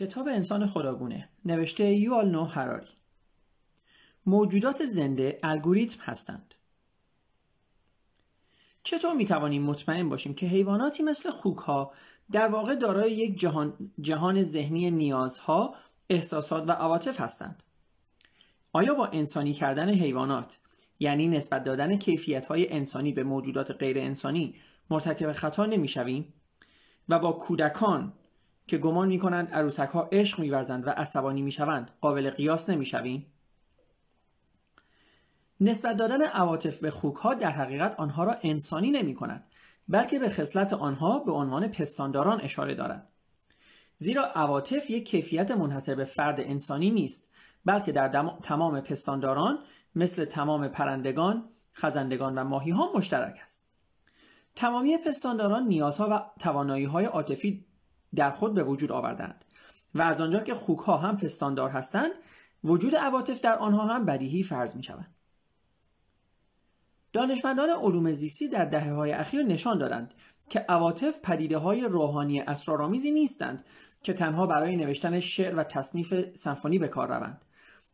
کتاب انسان خداگونه نوشته یوال نو هراری موجودات زنده الگوریتم هستند چطور می توانیم مطمئن باشیم که حیواناتی مثل خوک ها در واقع دارای یک جهان, جهان ذهنی نیازها، احساسات و عواطف هستند؟ آیا با انسانی کردن حیوانات یعنی نسبت دادن کیفیت های انسانی به موجودات غیر انسانی مرتکب خطا نمی شویم؟ و با کودکان که گمان می کنند عروسک ها عشق می ورزند و عصبانی می شوند قابل قیاس نمی شویم؟ نسبت دادن عواطف به خوک ها در حقیقت آنها را انسانی نمی کند بلکه به خصلت آنها به عنوان پستانداران اشاره دارد زیرا عواطف یک کیفیت منحصر به فرد انسانی نیست بلکه در تمام پستانداران مثل تمام پرندگان، خزندگان و ماهی ها مشترک است. تمامی پستانداران نیازها و توانایی های عاطفی در خود به وجود آوردند و از آنجا که خوک ها هم پستاندار هستند وجود عواطف در آنها هم بدیهی فرض می شوند. دانشمندان علوم زیستی در دهه های اخیر نشان دادند که عواطف پدیده های روحانی اسرارآمیزی نیستند که تنها برای نوشتن شعر و تصنیف سمفونی به کار روند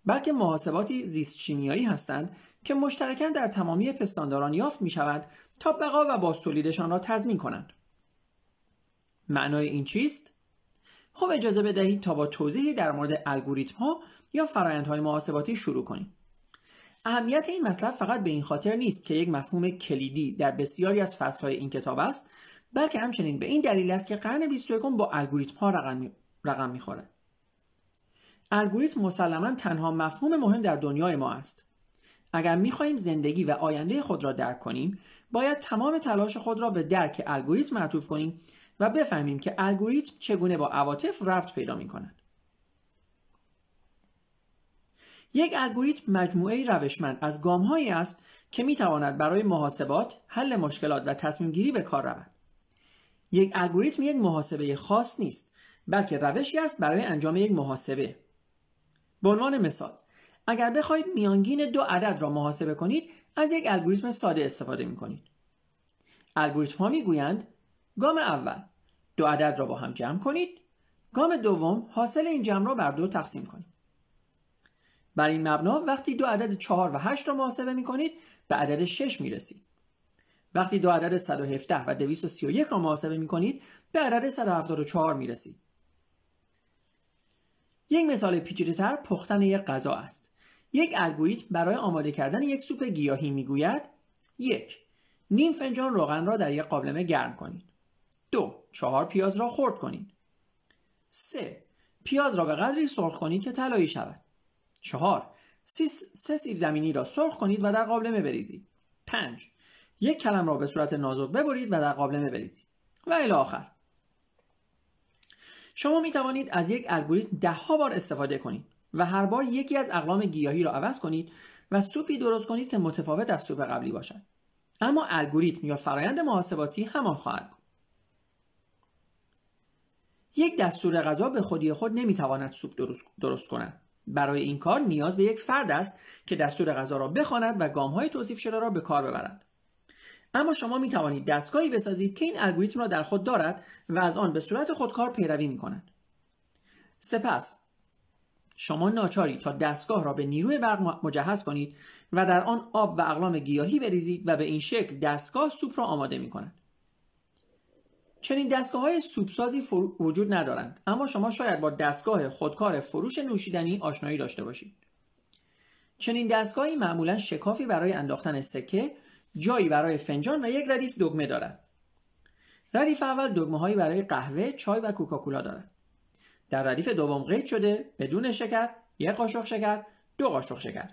بلکه محاسباتی زیست شیمیایی هستند که مشترکاً در تمامی پستانداران یافت می شود تا بقا و بازتولیدشان را تضمین کنند معنای این چیست؟ خب اجازه بدهید تا با توضیحی در مورد الگوریتم ها یا فرایندهای محاسباتی شروع کنیم. اهمیت این مطلب فقط به این خاطر نیست که یک مفهوم کلیدی در بسیاری از فصلهای این کتاب است بلکه همچنین به این دلیل است که قرن 21 با الگوریتم ها رقم, رقم می‌خورد الگوریتم مسلما تنها مفهوم مهم در دنیای ما است. اگر می‌خواهیم زندگی و آینده خود را درک کنیم باید تمام تلاش خود را به درک الگوریتم معطوف کنیم و بفهمیم که الگوریتم چگونه با عواطف ربط پیدا می کند. یک الگوریتم مجموعه روشمند از گامهایی است که می تواند برای محاسبات، حل مشکلات و تصمیم گیری به کار رود. یک الگوریتم یک محاسبه خاص نیست بلکه روشی است برای انجام یک محاسبه. به عنوان مثال، اگر بخواهید میانگین دو عدد را محاسبه کنید، از یک الگوریتم ساده استفاده می کنید. الگوریتم ها می گویند گام اول. دو عدد را با هم جمع کنید. گام دوم حاصل این جمع را بر دو تقسیم کنید. بر این مبنا وقتی دو عدد چهار و هشت را محاسبه می کنید به عدد شش می رسید وقتی دو عدد 117 و 231 را محاسبه می کنید به عدد 174 می رسید یک مثال تر پختن یک غذا است. یک الگوریتم برای آماده کردن یک سوپ گیاهی می‌گوید یک نیم فنجان روغن را در یک قابلمه گرم کنید. دو چهار پیاز را خرد کنید سه پیاز را به قدری سرخ کنید که طلایی شود. چهار سه سیب زمینی را سرخ کنید و در قابلمه بریزید. پنج یک کلم را به صورت نازک ببرید و در قابلمه بریزید. و الی آخر. شما می توانید از یک الگوریتم ده ها بار استفاده کنید و هر بار یکی از اقلام گیاهی را عوض کنید و سوپی درست کنید که متفاوت از سوپ قبلی باشد. اما الگوریتم یا فرایند محاسباتی همان خواهد یک دستور غذا به خودی خود نمی‌تواند سوپ درست, درست کند برای این کار نیاز به یک فرد است که دستور غذا را بخواند و های توصیف شده را به کار ببرد اما شما می توانید دستگاهی بسازید که این الگوریتم را در خود دارد و از آن به صورت خودکار پیروی می کند. سپس شما ناچاری تا دستگاه را به نیروی برق مجهز کنید و در آن آب و اقلام گیاهی بریزید و به این شکل دستگاه سوپ را آماده می کند. چنین دستگاه های سوپسازی وجود ندارند. اما شما شاید با دستگاه خودکار فروش نوشیدنی آشنایی داشته باشید. چنین دستگاهی معمولا شکافی برای انداختن سکه جایی برای فنجان و یک ردیف دگمه دارد. ردیف اول دگمه هایی برای قهوه چای و کوکاکولا دارد. در ردیف دوم قید شده بدون شکر یک قاشق شکر دو قاشق شکر.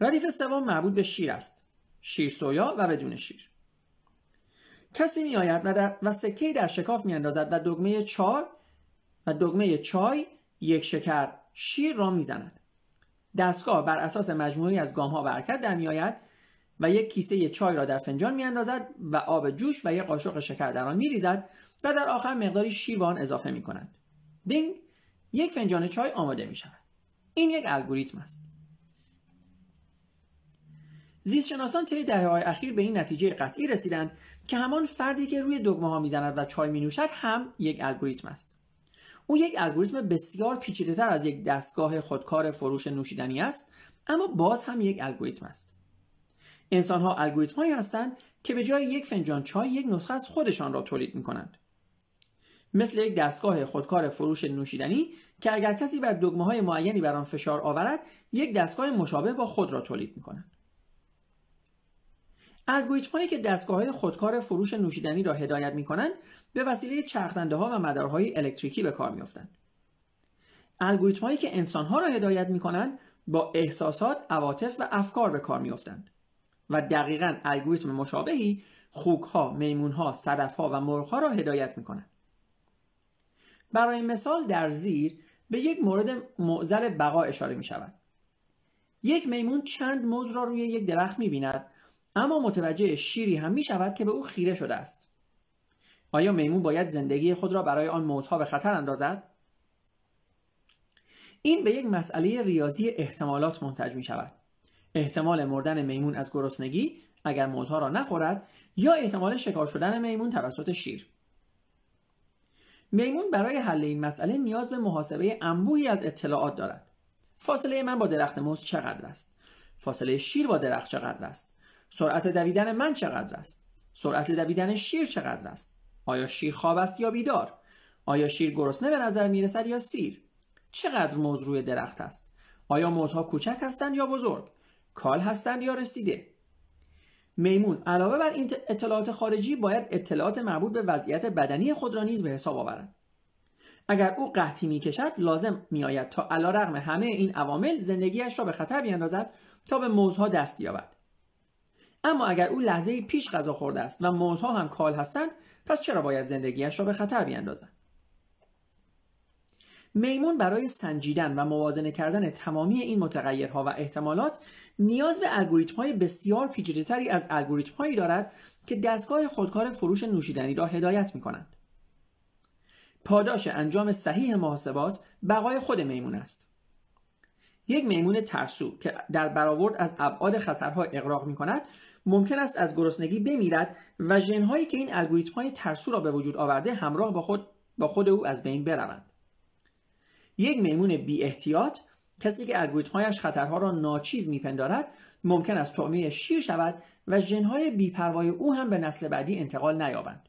ردیف سوم مربوط به شیر است. شیر سویا و بدون شیر. کسی میآید و, در و سکه در شکاف میاندازد و دگمه چار و دگمه چای یک شکر شیر را می‌زند دستگاه بر اساس مجموعی از گام ها و حرکت در میآید و یک کیسه چای را در فنجان میاندازد و آب جوش و یک قاشق شکر در آن میریزد و در آخر مقداری شیر آن اضافه می کند. دینگ یک فنجان چای آماده می شود. این یک الگوریتم است. زیستشناسان طی های اخیر به این نتیجه قطعی رسیدند که همان فردی که روی دگمه ها می‌زند و چای می نوشد هم یک الگوریتم است. او یک الگوریتم بسیار پیچیده‌تر از یک دستگاه خودکار فروش نوشیدنی است اما باز هم یک الگوریتم است. انسان ها الگوریتم هایی هستند که به جای یک فنجان چای یک نسخه از خودشان را تولید می کنند مثل یک دستگاه خودکار فروش نوشیدنی که اگر کسی بر دگمه های معینی بر آن فشار آورد یک دستگاه مشابه با خود را تولید می کنند الگوریتم هایی که دستگاه های خودکار فروش نوشیدنی را هدایت می کنند به وسیله چرخدنده ها و مدارهای الکتریکی به کار می افتند. الگوریتم هایی که انسان ها را هدایت می کنند با احساسات، عواطف و افکار به کار می افتند. و دقیقا الگوریتم مشابهی خوک ها، میمون ها، صدف ها و مرغ ها را هدایت می کنند. برای مثال در زیر به یک مورد معزل بقا اشاره می شود. یک میمون چند موز را روی یک درخت می بیند اما متوجه شیری هم می شود که به او خیره شده است. آیا میمون باید زندگی خود را برای آن موزها به خطر اندازد؟ این به یک مسئله ریاضی احتمالات منتج می شود. احتمال مردن میمون از گرسنگی اگر موزها را نخورد یا احتمال شکار شدن میمون توسط شیر. میمون برای حل این مسئله نیاز به محاسبه انبوهی از اطلاعات دارد. فاصله من با درخت موز چقدر است؟ فاصله شیر با درخت چقدر است؟ سرعت دویدن من چقدر است؟ سرعت دویدن شیر چقدر است؟ آیا شیر خواب است یا بیدار؟ آیا شیر گرسنه به نظر می‌رسد یا سیر؟ چقدر موز روی درخت است؟ آیا موزها کوچک هستند یا بزرگ؟ کال هستند یا رسیده؟ میمون علاوه بر این اطلاعات خارجی باید اطلاعات مربوط به وضعیت بدنی خود را نیز به حساب آورد. اگر او قحطی می‌کشد لازم میآید تا رغم همه این عوامل زندگیش را به خطر بیاندازد تا به موزها دست یابد اما اگر او لحظه پیش غذا خورده است و موزها هم کال هستند پس چرا باید زندگیش را به خطر بیاندازد میمون برای سنجیدن و موازنه کردن تمامی این متغیرها و احتمالات نیاز به الگوریتم های بسیار پیچیده‌تری از الگوریتم هایی دارد که دستگاه خودکار فروش نوشیدنی را هدایت می کنند. پاداش انجام صحیح محاسبات بقای خود میمون است. یک میمون ترسو که در برآورد از ابعاد خطرها اقراق می کند ممکن است از گرسنگی بمیرد و ژنهایی که این الگوریتم های ترسو را به وجود آورده همراه با خود با خود او از بین بروند یک میمون بی احتیاط کسی که الگوریتمهایش خطرها را ناچیز میپندارد ممکن است طعمه شیر شود و ژنهای بیپروای او هم به نسل بعدی انتقال نیابند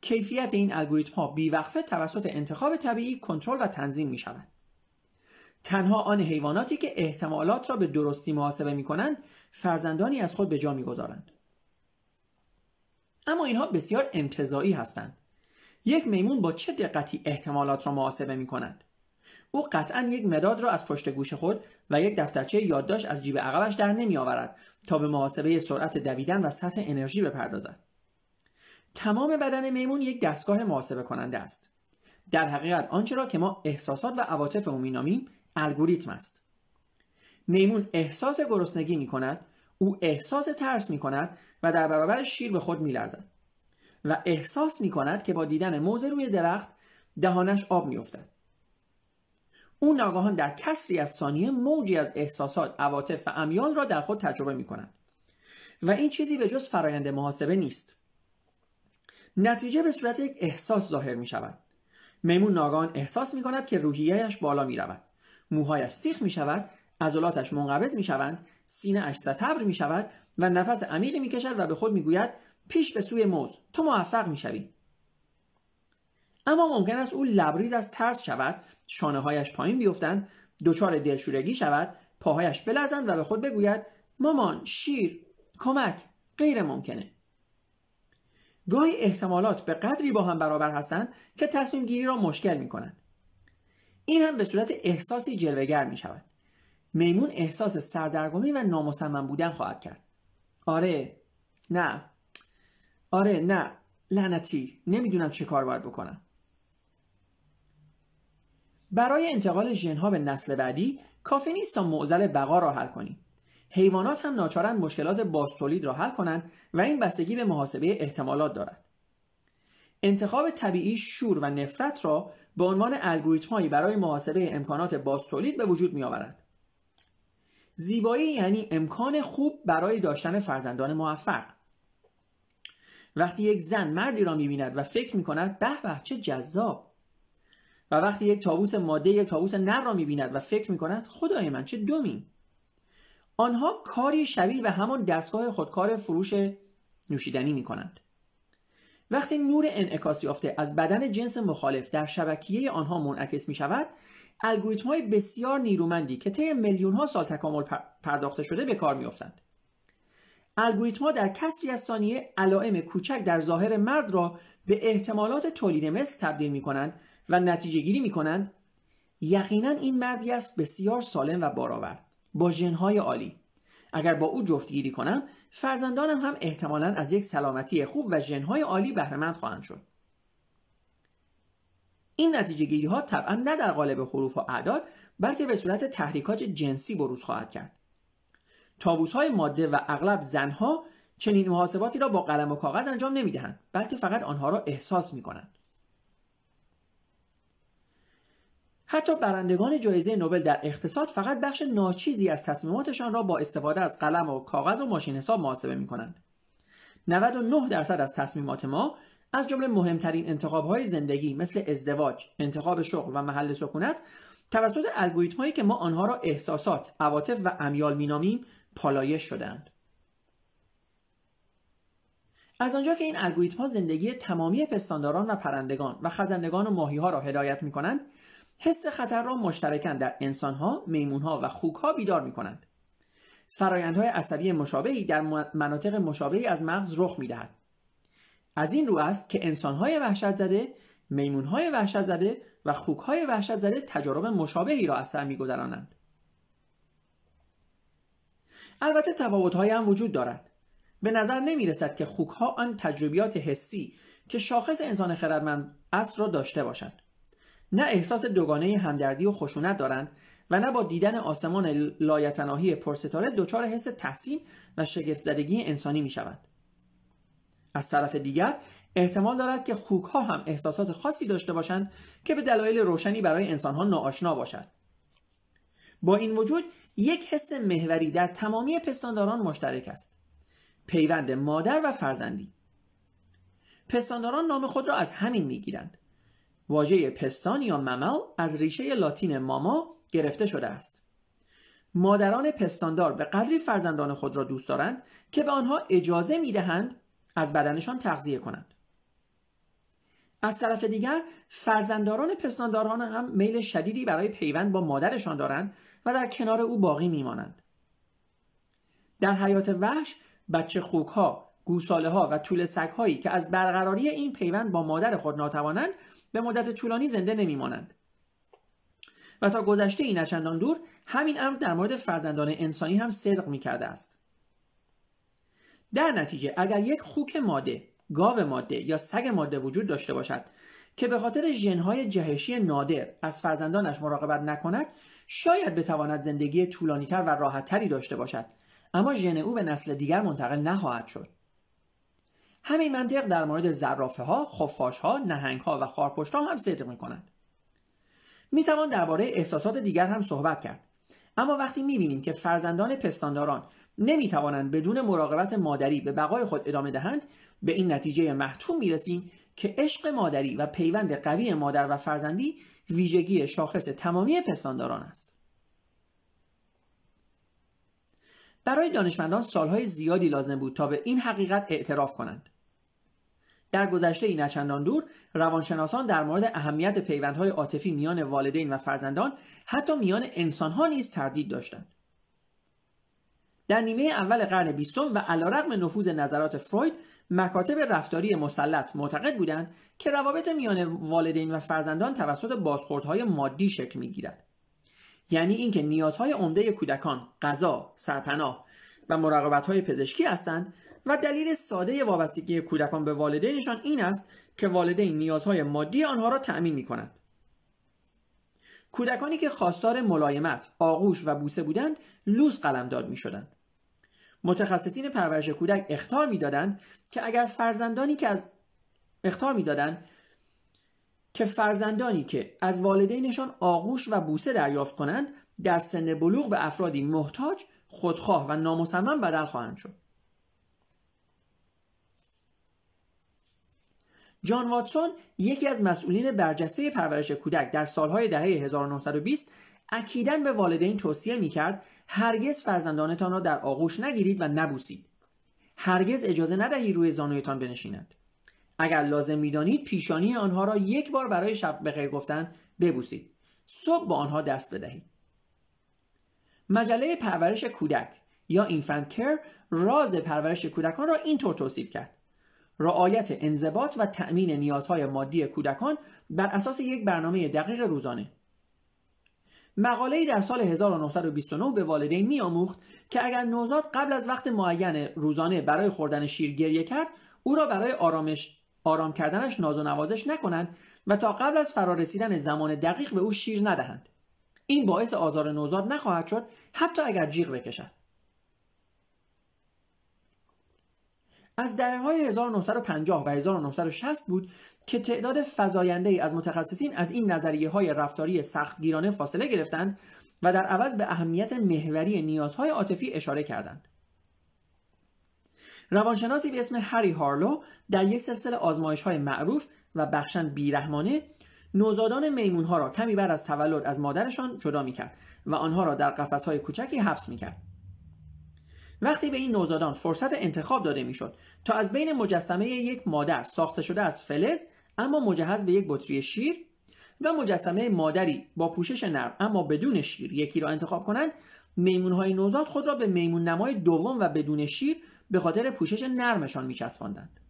کیفیت این الگوریتم ها بیوقفه توسط انتخاب طبیعی کنترل و تنظیم می شود. تنها آن حیواناتی که احتمالات را به درستی محاسبه می کنند فرزندانی از خود به جا می گذارند. اما اینها بسیار انتظایی هستند. یک میمون با چه دقتی احتمالات را محاسبه می کنند؟ او قطعا یک مداد را از پشت گوش خود و یک دفترچه یادداشت از جیب عقبش در نمی آورد تا به محاسبه سرعت دویدن و سطح انرژی بپردازد. تمام بدن میمون یک دستگاه محاسبه کننده است. در حقیقت آنچه را که ما احساسات و عواطف او مینامیم الگوریتم است. میمون احساس گرسنگی می کند، او احساس ترس می کند و در برابر شیر به خود می لرزد. و احساس می کند که با دیدن موزه روی درخت دهانش آب می افتد. او ناگهان در کسری از ثانیه موجی از احساسات، عواطف و امیال را در خود تجربه می کند. و این چیزی به جز فرایند محاسبه نیست. نتیجه به صورت یک احساس ظاهر می شود. میمون ناگهان احساس می کند که روحیهش بالا می رود. موهایش سیخ می شود، عضلاتش منقبض می شوند، سینه اش ستبر می شود و نفس عمیقی می کشد و به خود می گوید پیش به سوی موز تو موفق می شوی. اما ممکن است او لبریز از ترس شود شانه هایش پایین بیفتند دچار دلشورگی شود پاهایش بلرزند و به خود بگوید مامان شیر کمک غیر ممکنه گاهی احتمالات به قدری با هم برابر هستند که تصمیم گیری را مشکل می کنند. این هم به صورت احساسی جلوگر می شود. میمون احساس سردرگمی و نامصمم بودن خواهد کرد. آره نه. آره نه. لعنتی. نمی‌دونم چه کار باید بکنم. برای انتقال ژنها به نسل بعدی کافی نیست تا معضل بقا را حل کنیم. حیوانات هم ناچارن مشکلات باستولید را حل کنند و این بستگی به محاسبه احتمالات دارد. انتخاب طبیعی شور و نفرت را به عنوان الگوریتمهایی برای محاسبه امکانات باستولید به وجود می آورد. زیبایی یعنی امکان خوب برای داشتن فرزندان موفق. وقتی یک زن مردی را می‌بیند و فکر می‌کند به به چه جذاب. و وقتی یک تابوس ماده یک تابوس نر را می‌بیند و فکر می‌کند خدای من چه دومی آنها کاری شبیه به همان دستگاه خودکار فروش نوشیدنی می‌کنند. وقتی نور انعکاس یافته از بدن جنس مخالف در شبکیه آنها منعکس می شود الگوریتم های بسیار نیرومندی که طی میلیون ها سال تکامل پرداخته شده به کار میافتند. الگوریتم ها در کسری از ثانیه علائم کوچک در ظاهر مرد را به احتمالات تولید مثل تبدیل می کنند و نتیجه گیری می کنند یقینا این مردی است بسیار سالم و بارآور با ژنهای عالی. اگر با او جفتگیری کنم فرزندانم هم احتمالا از یک سلامتی خوب و ژنهای عالی بهرهمند خواهند شد. این نتیجه گیری ها طبعا نه در قالب حروف و اعداد بلکه به صورت تحریکات جنسی بروز خواهد کرد. تابوس های ماده و اغلب زنها چنین محاسباتی را با قلم و کاغذ انجام نمی‌دهند بلکه فقط آنها را احساس می کنند حتی برندگان جایزه نوبل در اقتصاد فقط بخش ناچیزی از تصمیماتشان را با استفاده از قلم و کاغذ و ماشین حساب محاسبه می کنند. 99 درصد از تصمیمات ما از جمله مهمترین انتخابهای زندگی مثل ازدواج، انتخاب شغل و محل سکونت توسط الگوریتم هایی که ما آنها را احساسات، عواطف و امیال مینامیم پالایش شدند. از آنجا که این الگوریتم ها زندگی تمامی پستانداران و پرندگان و خزندگان و ماهی ها را هدایت می کنند حس خطر را مشترکن در انسانها، میمونها و خوکها بیدار می کنند. فرایندهای عصبی مشابهی در مناطق مشابهی از مغز رخ می دهد. از این رو است که انسانهای وحشت زده، میمونهای وحشت زده و خوکهای وحشت زده تجارب مشابهی را از سر می گذرانند. البته تفاوتهایی هم وجود دارد. به نظر نمی رسد که خوکها آن تجربیات حسی که شاخص انسان خردمند است را داشته باشند. نه احساس دوگانه همدردی و خشونت دارند و نه با دیدن آسمان لایتناهی پرستاره دچار حس تحسین و شگفتزدگی انسانی می شود. از طرف دیگر احتمال دارد که خوک ها هم احساسات خاصی داشته باشند که به دلایل روشنی برای انسان ها ناآشنا باشد. با این وجود یک حس محوری در تمامی پستانداران مشترک است. پیوند مادر و فرزندی. پستانداران نام خود را از همین می‌گیرند. واژه پستان یا ممل از ریشه لاتین ماما گرفته شده است. مادران پستاندار به قدری فرزندان خود را دوست دارند که به آنها اجازه می دهند از بدنشان تغذیه کنند. از طرف دیگر فرزنداران پستانداران هم میل شدیدی برای پیوند با مادرشان دارند و در کنار او باقی میمانند. در حیات وحش بچه خوک ها، گوساله ها و طول سگ هایی که از برقراری این پیوند با مادر خود ناتوانند به مدت طولانی زنده نمیمانند. و تا گذشته این چندان دور همین امر در مورد فرزندان انسانی هم صدق می کرده است. در نتیجه اگر یک خوک ماده گاو ماده یا سگ ماده وجود داشته باشد که به خاطر ژنهای جهشی نادر از فرزندانش مراقبت نکند شاید بتواند زندگی طولانیتر و راحتتری داشته باشد. اما ژن او به نسل دیگر منتقل نخواهد شد. همین منطق در مورد زرافه ها، خفاش ها، نهنگ ها و خارپشت ها هم صدق می کنند. می توان درباره احساسات دیگر هم صحبت کرد. اما وقتی می بینیم که فرزندان پستانداران نمی توانند بدون مراقبت مادری به بقای خود ادامه دهند به این نتیجه محتوم می رسیم که عشق مادری و پیوند قوی مادر و فرزندی ویژگی شاخص تمامی پستانداران است. برای دانشمندان سالهای زیادی لازم بود تا به این حقیقت اعتراف کنند. در گذشته این نچندان دور روانشناسان در مورد اهمیت پیوندهای عاطفی میان والدین و فرزندان حتی میان انسانها نیز تردید داشتند. در نیمه اول قرن بیستم و علیرغم نفوذ نظرات فروید مکاتب رفتاری مسلط معتقد بودند که روابط میان والدین و فرزندان توسط بازخوردهای مادی شکل می‌گیرد. یعنی اینکه نیازهای عمده کودکان غذا سرپناه و مراقبتهای پزشکی هستند و دلیل ساده وابستگی کودکان به والدینشان این است که والدین نیازهای مادی آنها را تأمین می کنند. کودکانی که خواستار ملایمت، آغوش و بوسه بودند لوس قلمداد می شدند. متخصصین پرورش کودک اختار می‌دادند که اگر فرزندانی که از اختار می‌دادند که فرزندانی که از والدینشان آغوش و بوسه دریافت کنند در سن بلوغ به افرادی محتاج خودخواه و نامصمم بدل خواهند شد جان واتسون یکی از مسئولین برجسته پرورش کودک در سالهای دهه 1920 اکیدا به والدین توصیه می‌کرد هرگز فرزندانتان را در آغوش نگیرید و نبوسید. هرگز اجازه ندهید روی زانویتان بنشینند. اگر لازم می‌دانید پیشانی آنها را یک بار برای شب بخیر گفتن ببوسید. صبح با آنها دست بدهید. مجله پرورش کودک یا اینفنت کر راز پرورش کودکان را اینطور توصیف کرد. رعایت انضباط و تأمین نیازهای مادی کودکان بر اساس یک برنامه دقیق روزانه. مقاله‌ای در سال 1929 به والدین میآموخت که اگر نوزاد قبل از وقت معین روزانه برای خوردن شیر گریه کرد او را برای آرامش آرام کردنش ناز و نوازش نکنند و تا قبل از فرارسیدن زمان دقیق به او شیر ندهند. این باعث آزار نوزاد نخواهد شد حتی اگر جیغ بکشد. از دهه های 1950 و 1960 بود که تعداد فزاینده از متخصصین از این نظریه های رفتاری سختگیرانه فاصله گرفتند و در عوض به اهمیت محوری نیازهای عاطفی اشاره کردند. روانشناسی به اسم هری هارلو در یک سلسله آزمایش های معروف و بخشن بیرحمانه نوزادان میمون ها را کمی بعد از تولد از مادرشان جدا می کرد و آنها را در قفس های کوچکی حبس می کرد. وقتی به این نوزادان فرصت انتخاب داده می‌شد تا از بین مجسمه یک مادر ساخته شده از فلز اما مجهز به یک بطری شیر و مجسمه مادری با پوشش نرم اما بدون شیر یکی را انتخاب کنند میمون های نوزاد خود را به میمون نمای دوم و بدون شیر به خاطر پوشش نرمشان میچسباندند.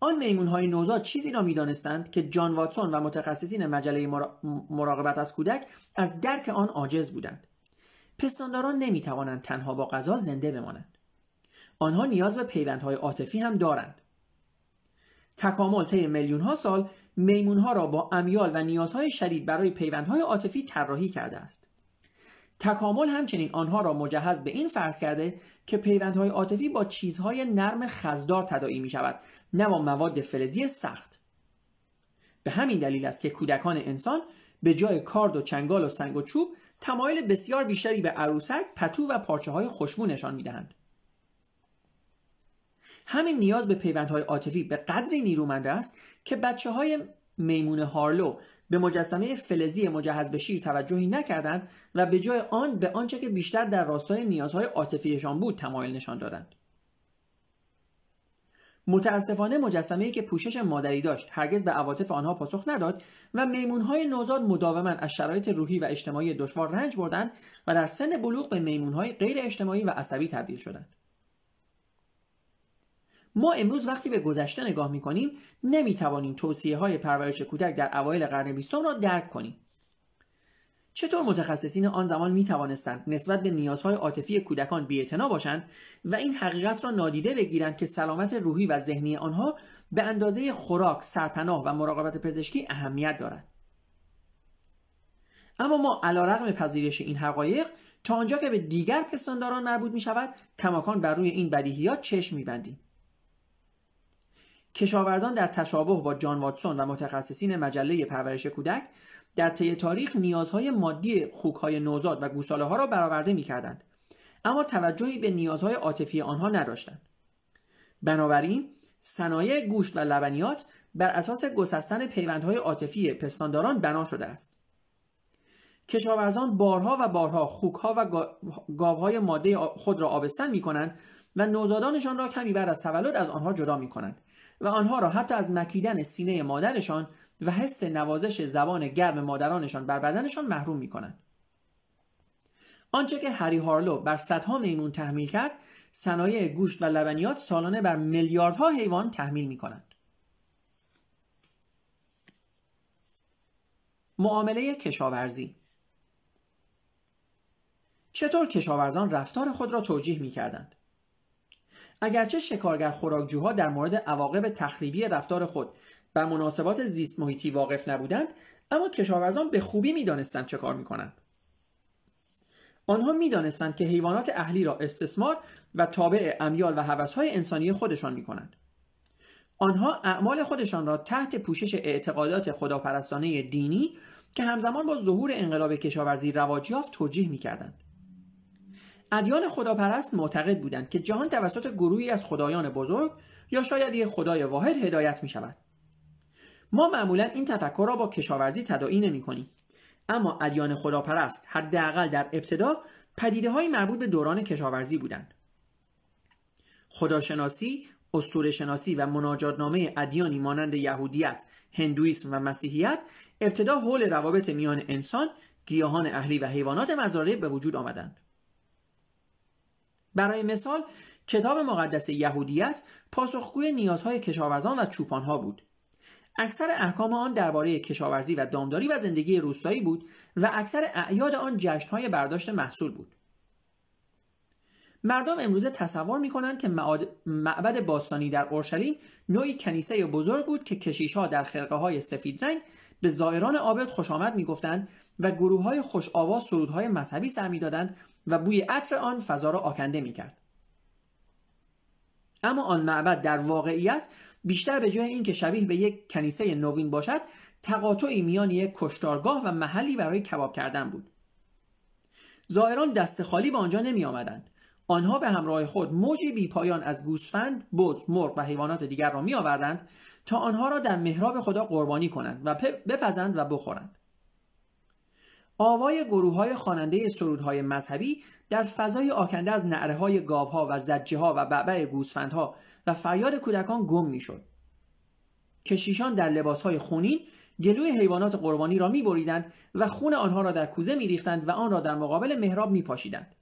آن میمون های نوزاد چیزی را می‌دانستند که جان واتسون و متخصصین مجله مراقبت از کودک از درک آن عاجز بودند. پستانداران نمی‌توانند تنها با غذا زنده بمانند. آنها نیاز به پیوندهای عاطفی هم دارند. تکامل طی میلیون ها سال میمون ها را با امیال و نیازهای شدید برای پیوندهای عاطفی طراحی کرده است. تکامل همچنین آنها را مجهز به این فرض کرده که پیوندهای عاطفی با چیزهای نرم خزدار تداعی می شود نه با مواد فلزی سخت. به همین دلیل است که کودکان انسان به جای کارد و چنگال و سنگ و چوب تمایل بسیار بیشتری به عروسک، پتو و پارچه های خوشبو نشان می‌دهند. همین نیاز به پیوندهای عاطفی به قدری نیرومند است که بچه های میمون هارلو به مجسمه فلزی مجهز به شیر توجهی نکردند و به جای آن به آنچه که بیشتر در راستای نیازهای عاطفیشان بود تمایل نشان دادند. متاسفانه مجسمه ای که پوشش مادری داشت هرگز به عواطف آنها پاسخ نداد و میمونهای نوزاد مداوما از شرایط روحی و اجتماعی دشوار رنج بردند و در سن بلوغ به میمونهای غیر اجتماعی و عصبی تبدیل شدند. ما امروز وقتی به گذشته نگاه می‌کنیم نمی‌توانیم توصیه های پرورش کودک در اوایل قرن بیستم را درک کنیم. چطور متخصصین آن زمان می توانستند نسبت به نیازهای عاطفی کودکان بی‌اعتنا باشند و این حقیقت را نادیده بگیرند که سلامت روحی و ذهنی آنها به اندازه خوراک، سرپناه و مراقبت پزشکی اهمیت دارد. اما ما علیرغم پذیرش این حقایق تا آنجا که به دیگر پستانداران مربوط می شود کماکان بر روی این بدیهیات چشم میبندیم کشاورزان در تشابه با جان واتسون و متخصصین مجله پرورش کودک در طی تاریخ نیازهای مادی خوکهای نوزاد و گوساله ها را برآورده می کردند. اما توجهی به نیازهای عاطفی آنها نداشتند. بنابراین صنایع گوشت و لبنیات بر اساس گسستن پیوندهای عاطفی پستانداران بنا شده است. کشاورزان بارها و بارها خوکها و گاوهای ماده خود را آبستن می کنند و نوزادانشان را کمی بعد از تولد از آنها جدا می کنند و آنها را حتی از مکیدن سینه مادرشان و حس نوازش زبان گرم مادرانشان بر بدنشان محروم می کنند. آنچه که هری هارلو بر صدها میمون تحمیل کرد صنایع گوشت و لبنیات سالانه بر میلیاردها حیوان تحمیل می کنند. معامله کشاورزی چطور کشاورزان رفتار خود را توجیه می کردند؟ اگرچه شکارگر خوراکجوها در مورد عواقب تخریبی رفتار خود بر مناسبات زیست محیطی واقف نبودند اما کشاورزان به خوبی می‌دانستند چه کار می‌کنند. آنها می‌دانستند که حیوانات اهلی را استثمار و تابع امیال و هوسهای انسانی خودشان می‌کنند. آنها اعمال خودشان را تحت پوشش اعتقادات خداپرستانه دینی که همزمان با ظهور انقلاب کشاورزی رواج یافت توجیه می‌کردند. ادیان خداپرست معتقد بودند که جهان توسط گروهی از خدایان بزرگ یا شاید یک خدای واحد هدایت می شود ما معمولا این تفکر را با کشاورزی تداعی نمی کنیم اما ادیان خداپرست حداقل در ابتدا پدیده های مربوط به دوران کشاورزی بودند خداشناسی اسطوره شناسی و مناجاتنامه ادیانی مانند یهودیت، هندویسم و مسیحیت ابتدا حول روابط میان انسان، گیاهان اهلی و حیوانات مزارع به وجود آمدند. برای مثال کتاب مقدس یهودیت پاسخگوی نیازهای کشاورزان و چوپانها بود. اکثر احکام آن درباره کشاورزی و دامداری و زندگی روستایی بود و اکثر اعیاد آن جشنهای برداشت محصول بود. مردم امروزه تصور می‌کنند که معبد باستانی در اورشلیم نوعی کنیسه بزرگ بود که کشیشها در خرقه های سفید رنگ به زائران عابد خوش آمد می‌گفتند و گروه های خوش آواز سرودهای مذهبی سر می‌دادند و بوی عطر آن فضا را آکنده می‌کرد اما آن معبد در واقعیت بیشتر به جای اینکه شبیه به یک کنیسه نوین باشد تقاطعی میان یک کشتارگاه و محلی برای کباب کردن بود زائران دست خالی به آنجا نمی آمدند آنها به همراه خود موجی بیپایان از گوسفند، بز، مرغ و حیوانات دیگر را می آوردند تا آنها را در محراب خدا قربانی کنند و بپزند و بخورند. آوای گروه های خواننده سرودهای مذهبی در فضای آکنده از نعره های گاوها و زجه ها و بعبع گوسفندها و فریاد کودکان گم می‌شد. کشیشان در لباس های خونین گلوی حیوانات قربانی را می بریدند و خون آنها را در کوزه می ریختند و آن را در مقابل محراب می پاشیدند.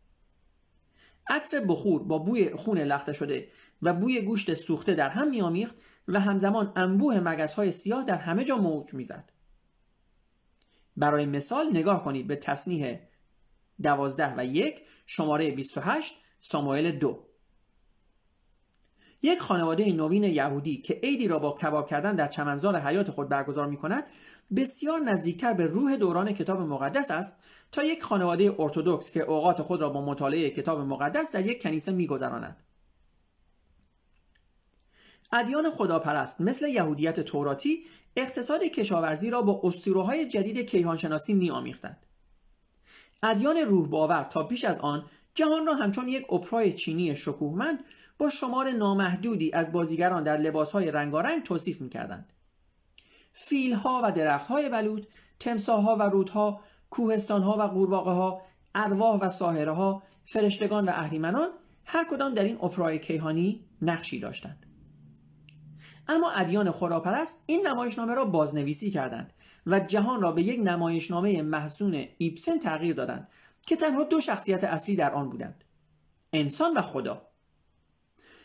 عطر بخور با بوی خون لخته شده و بوی گوشت سوخته در هم میآمیخت و همزمان انبوه مگزهای سیاه در همه جا موج می‌زد برای مثال نگاه کنید به تصنیح دوازده و یک شماره 28 ساموئل دو یک خانواده نوین یهودی که عیدی را با کباب کردن در چمنزار حیات خود برگزار می کند بسیار نزدیکتر به روح دوران کتاب مقدس است تا یک خانواده ارتودکس که اوقات خود را با مطالعه کتاب مقدس در یک کنیسه میگذرانند ادیان خداپرست مثل یهودیت توراتی اقتصاد کشاورزی را با اسطوره‌های جدید کیهانشناسی میآمیختند. ادیان روح باور تا پیش از آن جهان را همچون یک اپرای چینی شکوهمند با شمار نامحدودی از بازیگران در لباسهای رنگارنگ توصیف می‌کردند. فیلها و درختهای بلود تمساها و رودها کوهستانها و قورباغه ها ارواح و ساهره ها فرشتگان و اهریمنان هر کدام در این اپرای کیهانی نقشی داشتند. اما ادیان خداپرست این نمایشنامه را بازنویسی کردند و جهان را به یک نمایشنامه محسون ایبسن تغییر دادند که تنها دو شخصیت اصلی در آن بودند انسان و خدا.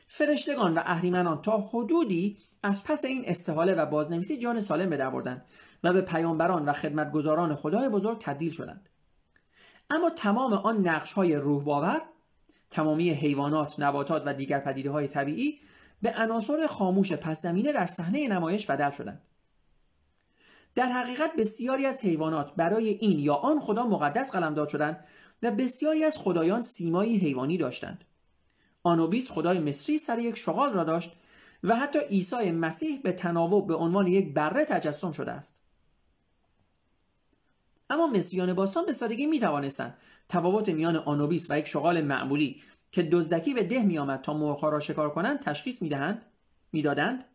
فرشتگان و اهریمنان تا حدودی از پس این استحاله و بازنویسی جان سالم به و به پیامبران و خدمتگزاران خدای بزرگ تبدیل شدند اما تمام آن نقش های روح باور تمامی حیوانات، نباتات و دیگر پدیده های طبیعی به عناصر خاموش پس زمینه در صحنه نمایش بدل شدند. در حقیقت بسیاری از حیوانات برای این یا آن خدا مقدس قلمداد شدند و بسیاری از خدایان سیمایی حیوانی داشتند. آنوبیس خدای مصری سر یک شغال را داشت و حتی عیسی مسیح به تناوب به عنوان یک بره تجسم شده است. اما مصریان باستان به سادگی می توانستند تفاوت میان آنوبیس و یک شغال معمولی که دزدکی به ده می آمد تا مرغها را شکار کنند تشخیص می‌دهند می‌دادند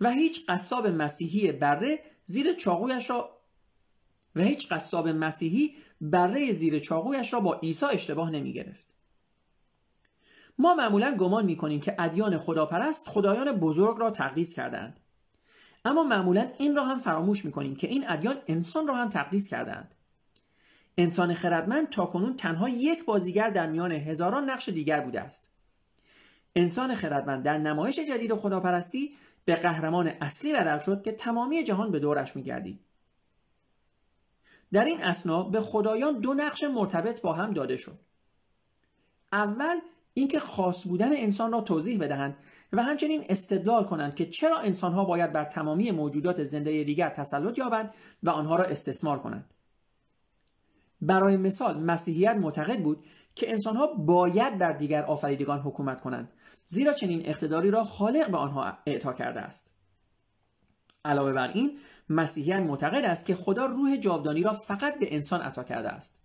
و هیچ قصاب مسیحی بره زیر چاقویش را و هیچ قصاب مسیحی بره زیر چاقویش را با عیسی اشتباه نمی گرفت. ما معمولا گمان می کنیم که ادیان خداپرست خدایان بزرگ را تقدیس کردند. اما معمولا این را هم فراموش می‌کنیم که این ادیان انسان را هم تقدیس کردند. انسان خردمند تاکنون تنها یک بازیگر در میان هزاران نقش دیگر بوده است. انسان خردمند در نمایش جدید خداپرستی به قهرمان اصلی بدل شد که تمامی جهان به دورش میگردید در این اسنا به خدایان دو نقش مرتبط با هم داده شد. اول اینکه خاص بودن انسان را توضیح بدهند و همچنین استدلال کنند که چرا انسانها باید بر تمامی موجودات زنده دیگر تسلط یابند و آنها را استثمار کنند. برای مثال مسیحیت معتقد بود که انسانها باید بر دیگر آفریدگان حکومت کنند زیرا چنین اقتداری را خالق به آنها اعطا کرده است. علاوه بر این مسیحیت معتقد است که خدا روح جاودانی را فقط به انسان عطا کرده است.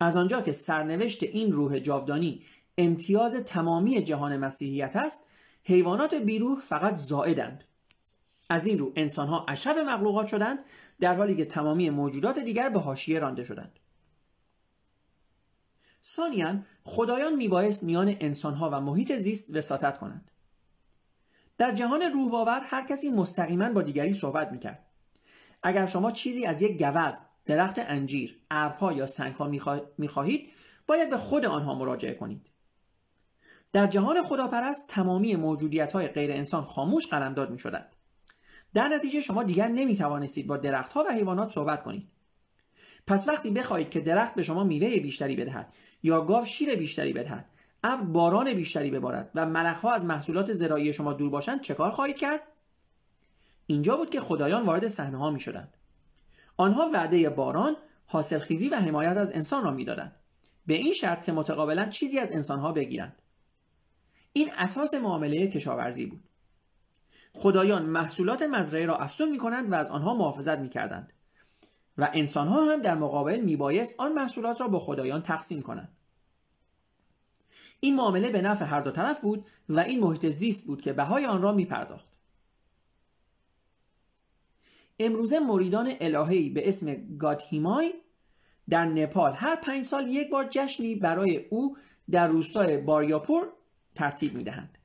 از آنجا که سرنوشت این روح جاودانی امتیاز تمامی جهان مسیحیت است. حیوانات بیروح فقط زائدند. از این رو انسان ها اشرف مخلوقات شدند در حالی که تمامی موجودات دیگر به حاشیه رانده شدند. ثانیا خدایان میبایست میان انسانها و محیط زیست وساطت کنند. در جهان روح باور هر کسی مستقیما با دیگری صحبت می‌کرد. اگر شما چیزی از یک گوز درخت انجیر ابرها یا سنگها می‌خواهید باید به خود آنها مراجعه کنید. در جهان خداپرست تمامی موجودیت های غیر انسان خاموش قلمداد می شدند. در نتیجه شما دیگر نمی توانستید با درختها و حیوانات صحبت کنید. پس وقتی بخواهید که درخت به شما میوه بیشتری بدهد یا گاو شیر بیشتری بدهد ابر باران بیشتری ببارد و ملخها از محصولات زراعی شما دور باشند چه کار خواهید کرد اینجا بود که خدایان وارد صحنه ها می شدند. آنها وعده باران حاصلخیزی و حمایت از انسان را می‌دادند به این شرط که متقابلا چیزی از انسانها بگیرند این اساس معامله کشاورزی بود. خدایان محصولات مزرعه را افزون می کنند و از آنها محافظت می کردند و انسانها هم در مقابل میبایست آن محصولات را با خدایان تقسیم کنند. این معامله به نفع هر دو طرف بود و این محیط زیست بود که بهای آن را می پرداخت. امروزه مریدان الههی به اسم گاتهیمای در نپال هر پنج سال یک بار جشنی برای او در روستای باریاپور ترتیب می دهند.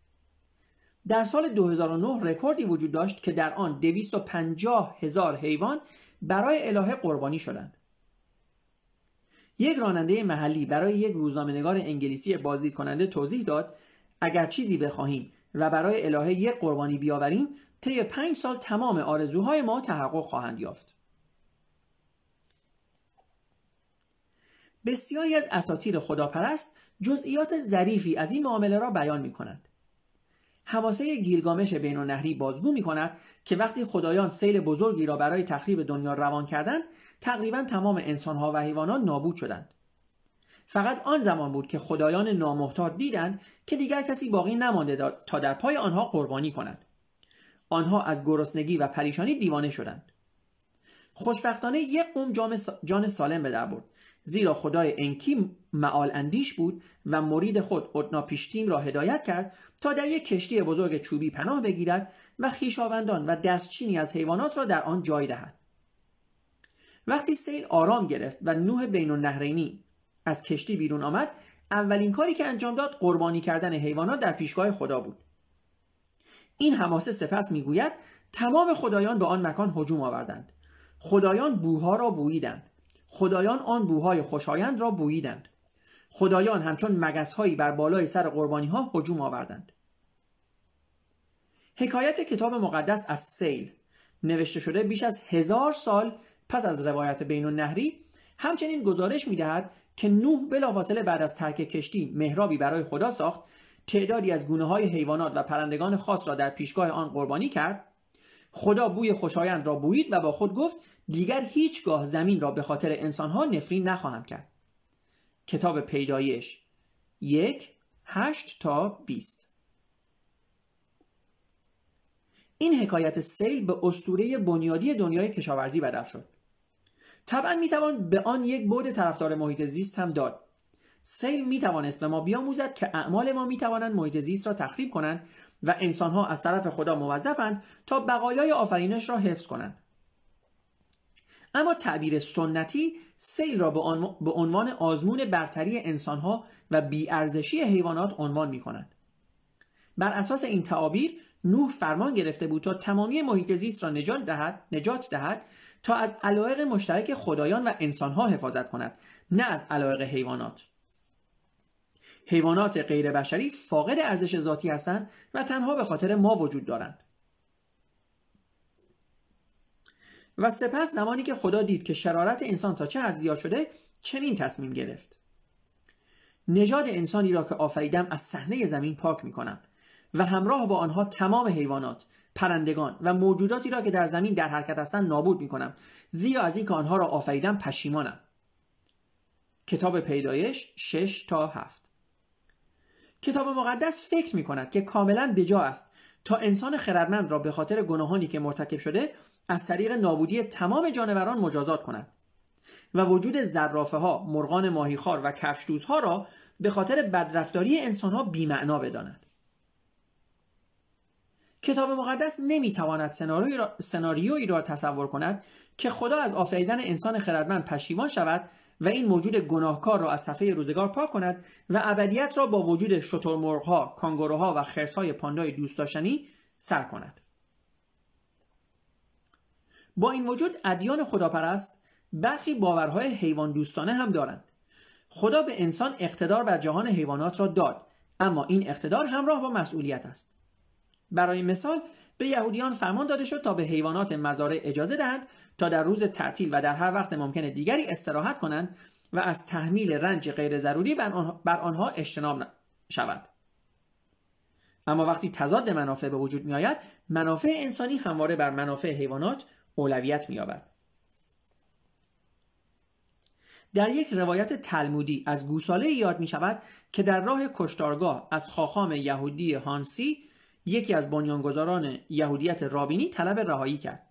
در سال 2009 رکوردی وجود داشت که در آن 250 هزار حیوان برای الهه قربانی شدند. یک راننده محلی برای یک روزنامه‌نگار انگلیسی بازدید کننده توضیح داد اگر چیزی بخواهیم و برای الهه یک قربانی بیاوریم طی پنج سال تمام آرزوهای ما تحقق خواهند یافت. بسیاری از اساطیر خداپرست جزئیات ظریفی از این معامله را بیان می کنند. حماسه گیلگامش بین نهری بازگو می کند که وقتی خدایان سیل بزرگی را برای تخریب دنیا روان کردند تقریبا تمام انسانها و حیوانات نابود شدند. فقط آن زمان بود که خدایان نامحتاط دیدند که دیگر کسی باقی نمانده تا در پای آنها قربانی کنند. آنها از گرسنگی و پریشانی دیوانه شدند. خوشبختانه یک قوم جان سالم به در برد. زیرا خدای انکی معال اندیش بود و مرید خود ادنا پیشتیم را هدایت کرد تا در یک کشتی بزرگ چوبی پناه بگیرد و خیشاوندان و دستچینی از حیوانات را در آن جای دهد. وقتی سیل آرام گرفت و نوح بین النهرینی از کشتی بیرون آمد اولین کاری که انجام داد قربانی کردن حیوانات در پیشگاه خدا بود. این حماسه سپس می‌گوید تمام خدایان به آن مکان هجوم آوردند. خدایان بوها را بوییدند. خدایان آن بوهای خوشایند را بوییدند. خدایان همچون مگسهایی بر بالای سر قربانی ها هجوم آوردند. حکایت کتاب مقدس از سیل. نوشته شده بیش از هزار سال پس از روایت بین النهری همچنین گزارش می‌دهد که نوح بلافاصله بعد از ترک کشتی مهرابی برای خدا ساخت تعدادی از گونه های حیوانات و پرندگان خاص را در پیشگاه آن قربانی کرد. خدا بوی خوشایند را بویید و با خود گفت دیگر هیچگاه زمین را به خاطر انسانها نفرین نخواهم کرد. کتاب پیدایش یک هشت تا بیست. این حکایت سیل به استوره بنیادی دنیای کشاورزی بدل شد. طبعا می‌توان به آن یک بود طرفدار محیط زیست هم داد. سیل می‌توانست به ما بیاموزد که اعمال ما می‌توانند محیط زیست را تخریب کنند و انسانها از طرف خدا موظفند تا بقایای آفرینش را حفظ کنند. اما تعبیر سنتی سیل را به عنوان آزمون برتری انسانها و بیارزشی حیوانات عنوان می کنند. بر اساس این تعابیر نوح فرمان گرفته بود تا تمامی محیط زیست را نجات دهد, نجات دهد تا از علایق مشترک خدایان و انسانها حفاظت کند نه از علایق حیوانات حیوانات غیر بشری فاقد ارزش ذاتی هستند و تنها به خاطر ما وجود دارند و سپس زمانی که خدا دید که شرارت انسان تا چه حد زیاد شده چنین تصمیم گرفت. نژاد انسانی را که آفریدم از صحنه زمین پاک می کنم و همراه با آنها تمام حیوانات پرندگان و موجوداتی را که در زمین در حرکت هستند نابود می کنم زیرا از اینکه آنها را آفریدم پشیمانم. کتاب پیدایش 6 تا 7 کتاب مقدس فکر می کند که کاملا بجا است تا انسان خردمند را به خاطر گناهانی که مرتکب شده از طریق نابودی تمام جانوران مجازات کند و وجود زرافه ها، مرغان ماهیخوار و کفشدوزها را به خاطر بدرفتاری انسان ها بیمعنا بداند. کتاب مقدس نمی‌تواند سناریویی را تصور کند که خدا از آفریدن انسان خردمند پشیمان شود و این موجود گناهکار را از صفحه روزگار پاک کند و ابدیت را با وجود شترمرغها، کانگوروها و خرسهای پاندای دوست داشتنی سر کند. با این وجود ادیان خداپرست برخی باورهای حیوان دوستانه هم دارند. خدا به انسان اقتدار بر جهان حیوانات را داد اما این اقتدار همراه با مسئولیت است. برای مثال به یهودیان فرمان داده شد تا به حیوانات مزارع اجازه دهند تا در روز تعطیل و در هر وقت ممکن دیگری استراحت کنند و از تحمیل رنج غیر ضروری بر آنها اجتناب شود اما وقتی تضاد منافع به وجود می آید منافع انسانی همواره بر منافع حیوانات اولویت می یابد در یک روایت تلمودی از گوساله یاد می شود که در راه کشتارگاه از خاخام یهودی هانسی یکی از بنیانگذاران یهودیت رابینی طلب رهایی کرد.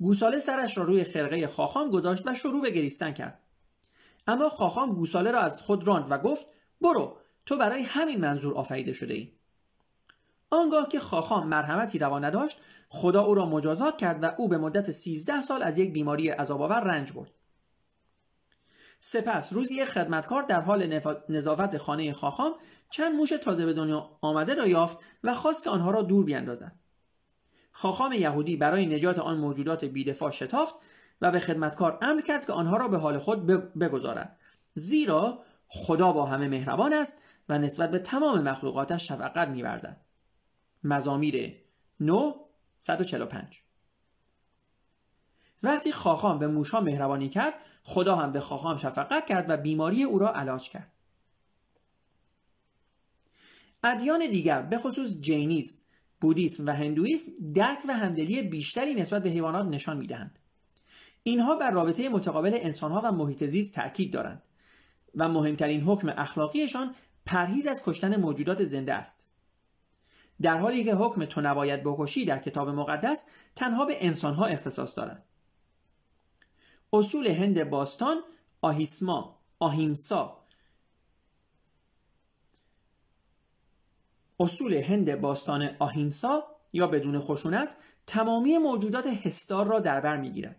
گوساله سرش را روی خرقه خاخام گذاشت و شروع به گریستن کرد. اما خاخام گوساله را از خود راند و گفت برو تو برای همین منظور آفریده شده ای آنگاه که خاخام مرحمتی روا نداشت خدا او را مجازات کرد و او به مدت 13 سال از یک بیماری عذابآور رنج برد. سپس روزی یک خدمتکار در حال نظافت خانه خاخام چند موش تازه به دنیا آمده را یافت و خواست که آنها را دور بیاندازد خاخام یهودی برای نجات آن موجودات بیدفاع شتافت و به خدمتکار امر کرد که آنها را به حال خود بگذارد. زیرا خدا با همه مهربان است و نسبت به تمام مخلوقاتش شفقت میورزد. مزامیر 9 145 وقتی خاخام به موشها مهربانی کرد خدا هم به خاخام شفقت کرد و بیماری او را علاج کرد. ادیان دیگر به خصوص جینیزم بودیسم و هندویسم درک و همدلی بیشتری نسبت به حیوانات نشان می‌دهند. اینها بر رابطه متقابل انسانها و محیط زیست تاکید دارند و مهمترین حکم اخلاقیشان پرهیز از کشتن موجودات زنده است. در حالی که حکم تو نباید بکشی در کتاب مقدس تنها به انسانها اختصاص دارد اصول هند باستان آهیسما آهیمسا. اصول هند باستان آهیمسا یا بدون خشونت تمامی موجودات هستار را در بر می‌گیرد.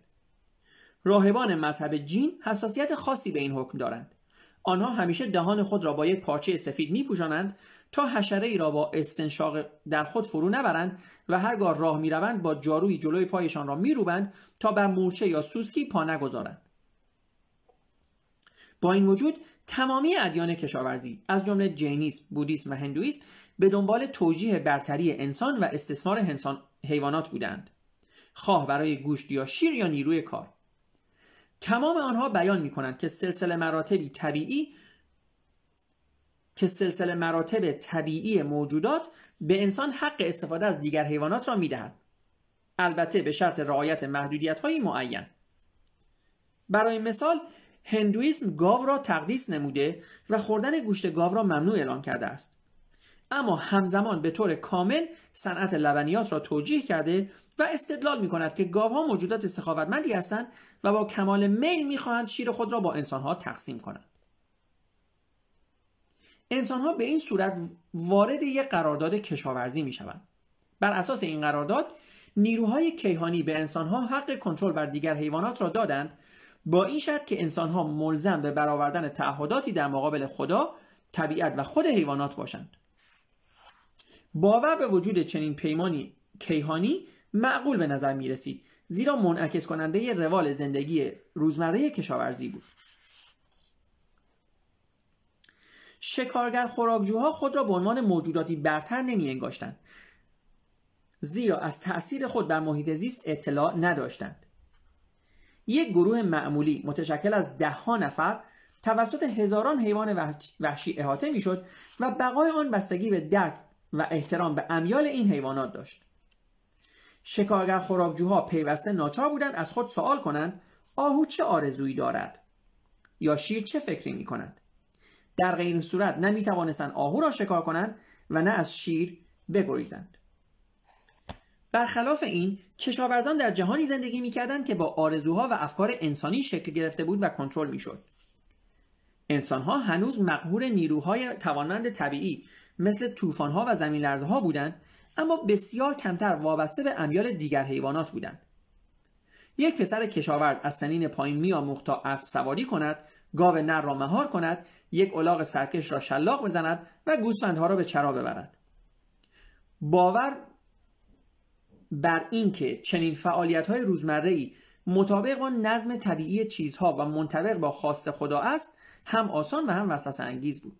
راهبان مذهب جین حساسیت خاصی به این حکم دارند. آنها همیشه دهان خود را با یک پارچه سفید میپوشانند تا حشره ای را با استنشاق در خود فرو نبرند و هرگاه راه می‌روند با جاروی جلوی پایشان را میروبند تا بر مورچه یا سوسکی پا نگذارند. با این وجود تمامی ادیان کشاورزی از جمله جینیسم بودیسم و هندویسم به دنبال توجیه برتری انسان و استثمار حیوانات بودند. خواه برای گوشت یا شیر یا نیروی کار. تمام آنها بیان می کنند که سلسله مراتبی طبیعی که سلسله مراتب طبیعی موجودات به انسان حق استفاده از دیگر حیوانات را می‌دهد. البته به شرط رعایت محدودیت های معین. برای مثال هندویسم گاو را تقدیس نموده و خوردن گوشت گاو را ممنوع اعلام کرده است. اما همزمان به طور کامل صنعت لبنیات را توجیه کرده و استدلال می کند که گاوها موجودات سخاوتمندی هستند و با کمال میل می‌خواهند شیر خود را با انسانها تقسیم کنند. انسانها به این صورت وارد یک قرارداد کشاورزی می شوند. بر اساس این قرارداد نیروهای کیهانی به انسانها حق کنترل بر دیگر حیوانات را دادند با این شرط که انسانها ملزم به برآوردن تعهداتی در مقابل خدا طبیعت و خود حیوانات باشند باور به وجود چنین پیمانی کیهانی معقول به نظر می رسید زیرا منعکس کننده روال زندگی روزمره کشاورزی بود شکارگر خوراکجوها خود را به عنوان موجوداتی برتر نمی انگاشتند زیرا از تأثیر خود بر محیط زیست اطلاع نداشتند. یک گروه معمولی متشکل از دهها نفر توسط هزاران حیوان وحشی احاطه می‌شد و بقای آن بستگی به درک و احترام به امیال این حیوانات داشت. شکارگر خوراکجوها پیوسته ناچار بودند از خود سوال کنند آهو چه آرزویی دارد؟ یا شیر چه فکری می کند در غیر صورت نه می توانستند آهو را شکار کنند و نه از شیر بگریزند. برخلاف این کشاورزان در جهانی زندگی می‌کردند که با آرزوها و افکار انسانی شکل گرفته بود و کنترل می‌شد. انسانها هنوز مقهور نیروهای توانمند طبیعی مثل طوفانها و زمین ها بودند اما بسیار کمتر وابسته به امیال دیگر حیوانات بودند. یک پسر کشاورز از سنین پایین میآموخت تا اسب سواری کند گاو نر را مهار کند یک الاغ سرکش را شلاق بزند و گوسفندها را به چرا ببرد. باور بر اینکه چنین فعالیت های روزمره ای مطابق با نظم طبیعی چیزها و منطبق با خواست خدا است هم آسان و هم وسوسه انگیز بود.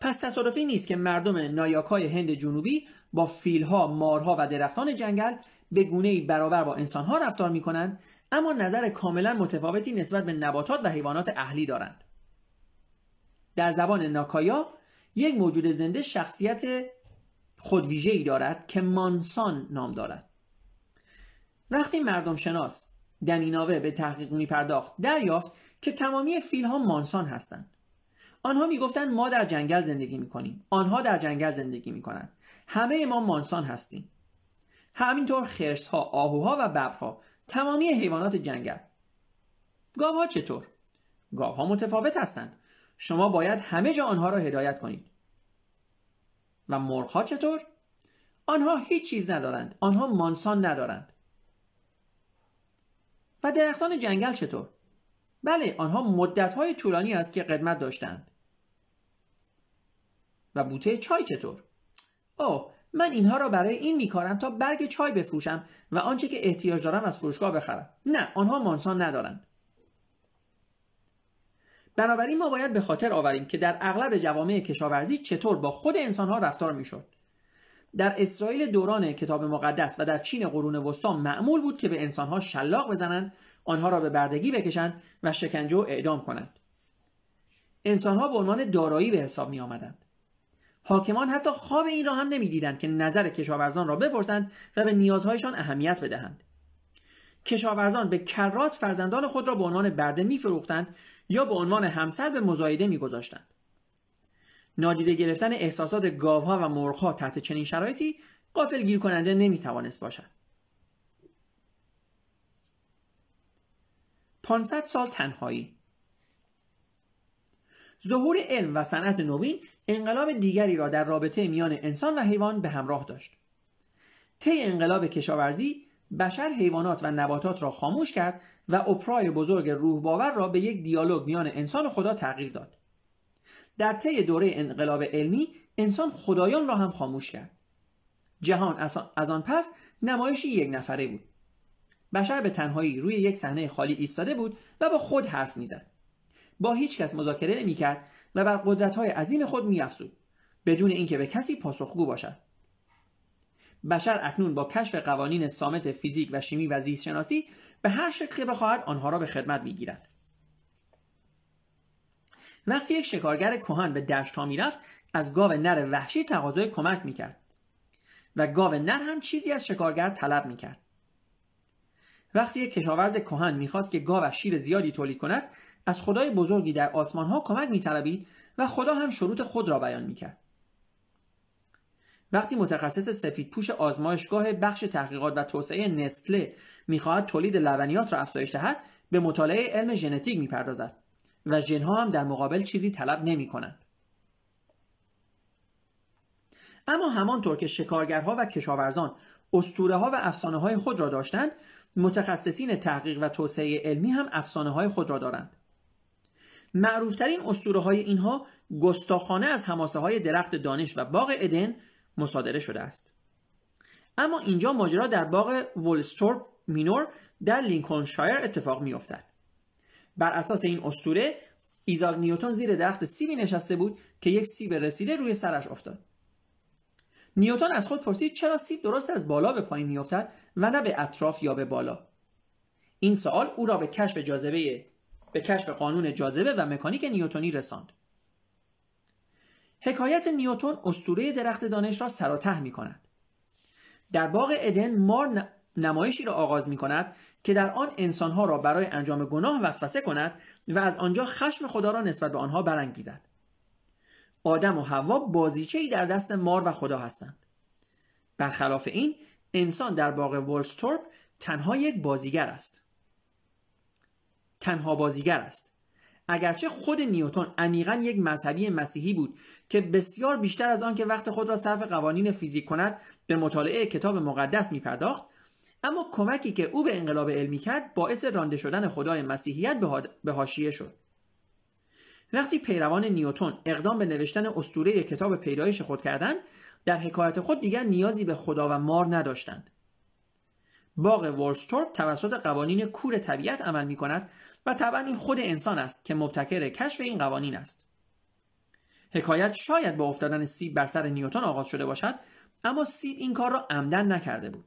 پس تصادفی نیست که مردم نایاکای هند جنوبی با فیلها، مارها و درختان جنگل به گونه برابر با انسانها رفتار می کنند اما نظر کاملا متفاوتی نسبت به نباتات و حیوانات اهلی دارند. در زبان ناکایا یک موجود زنده شخصیت خودویژه‌ای دارد که مانسان نام دارد. وقتی مردم شناس دنیناوه به تحقیق می پرداخت دریافت که تمامی فیل ها مانسان هستند. آنها می‌گفتند ما در جنگل زندگی می کنیم. آنها در جنگل زندگی می کنند. همه ما مانسان هستیم. همینطور خرس ها، آهوها و ببرها تمامی حیوانات جنگل. گاوها چطور؟ گاوها متفاوت هستند. شما باید همه جا آنها را هدایت کنید. و مرغ ها چطور؟ آنها هیچ چیز ندارند. آنها مانسان ندارند. و درختان جنگل چطور؟ بله آنها مدت های طولانی است که قدمت داشتند. و بوته چای چطور؟ اوه من اینها را برای این میکارم تا برگ چای بفروشم و آنچه که احتیاج دارم از فروشگاه بخرم. نه آنها مانسان ندارند. بنابراین ما باید به خاطر آوریم که در اغلب جوامع کشاورزی چطور با خود انسانها رفتار می‌شد. در اسرائیل دوران کتاب مقدس و در چین قرون وسطا معمول بود که به انسانها شلاق بزنند آنها را به بردگی بکشند و شکنجه و اعدام کنند. انسانها به عنوان دارایی به حساب می آمدند حاکمان حتی خواب این را هم نمی‌دیدند که نظر کشاورزان را بپرسند و به نیازهایشان اهمیت بدهند. کشاورزان به کرات فرزندان خود را به عنوان برده میفروختند یا به عنوان همسر به مزایده میگذاشتند. نادیده گرفتن احساسات گاوها و مرغها تحت چنین شرایطی قافل گیر کننده نمی‌توانست باشد. 500 سال تنهایی. ظهور علم و صنعت نوین انقلاب دیگری را در رابطه میان انسان و حیوان به همراه داشت. طی انقلاب کشاورزی بشر حیوانات و نباتات را خاموش کرد و اپرای بزرگ روح باور را به یک دیالوگ میان انسان و خدا تغییر داد. در طی دوره انقلاب علمی انسان خدایان را هم خاموش کرد. جهان از آن پس نمایشی یک نفره بود. بشر به تنهایی روی یک صحنه خالی ایستاده بود و با خود حرف می‌زد. با هیچ کس مذاکره نمی‌کرد و بر قدرت‌های عظیم خود میافزود بدون اینکه به کسی پاسخگو باشد. بشر اکنون با کشف قوانین سامت فیزیک و شیمی و زیست شناسی به هر شکل که بخواهد آنها را به خدمت می‌گیرد. وقتی یک شکارگر کهن به دشت ها می‌رفت از گاو نر وحشی تقاضای کمک می‌کرد و گاو نر هم چیزی از شکارگر طلب می‌کرد. وقتی یک کشاورز کهن می‌خواست که گاو شیر زیادی تولید کند از خدای بزرگی در آسمان ها کمک میطلبید و خدا هم شروط خود را بیان می‌کرد وقتی متخصص سفید پوش آزمایشگاه بخش تحقیقات و توسعه نسله می‌خواهد تولید لبنیات را افزایش دهد به مطالعه علم ژنتیک می‌پردازد و ژنها هم در مقابل چیزی طلب نمی کنند. اما همانطور که شکارگرها و کشاورزان استوره ها و افسانه های خود را داشتند متخصصین تحقیق و توسعه علمی هم افسانه های خود را دارند. معروفترین اسطوره های اینها گستاخانه از هماسه های درخت دانش و باغ ادن مصادره شده است. اما اینجا ماجرا در باغ ولستورپ مینور در لینکلنشایر اتفاق میافتد. بر اساس این اسطوره ایزاک نیوتن زیر درخت سیبی نشسته بود که یک سیب رسیده روی سرش افتاد. نیوتن از خود پرسید چرا سیب درست از بالا به پایین میافتد و نه به اطراف یا به بالا. این سوال او را به کشف جاذبه به کشف قانون جاذبه و مکانیک نیوتونی رساند. حکایت نیوتون اسطوره درخت دانش را سر و ته می کند در باغ ادن مار نمایشی را آغاز می کند که در آن انسانها را برای انجام گناه وسوسه کند و از آنجا خشم خدا را نسبت به آنها برانگیزد. آدم و حوا بازیچه در دست مار و خدا هستند. برخلاف این انسان در باغ ولستورپ تنها یک بازیگر است. تنها بازیگر است. اگرچه خود نیوتون عمیقا یک مذهبی مسیحی بود که بسیار بیشتر از آن که وقت خود را صرف قوانین فیزیک کند به مطالعه کتاب مقدس می پرداخت اما کمکی که او به انقلاب علمی کرد باعث رانده شدن خدای مسیحیت به حاشیه شد. وقتی پیروان نیوتون اقدام به نوشتن استوره کتاب پیدایش خود کردند در حکایت خود دیگر نیازی به خدا و مار نداشتند. باغ ولستورپ توسط قوانین کور طبیعت عمل می کند و طبعا این خود انسان است که مبتکر کشف این قوانین است. حکایت شاید با افتادن سیب بر سر نیوتن آغاز شده باشد اما سیب این کار را عمدن نکرده بود.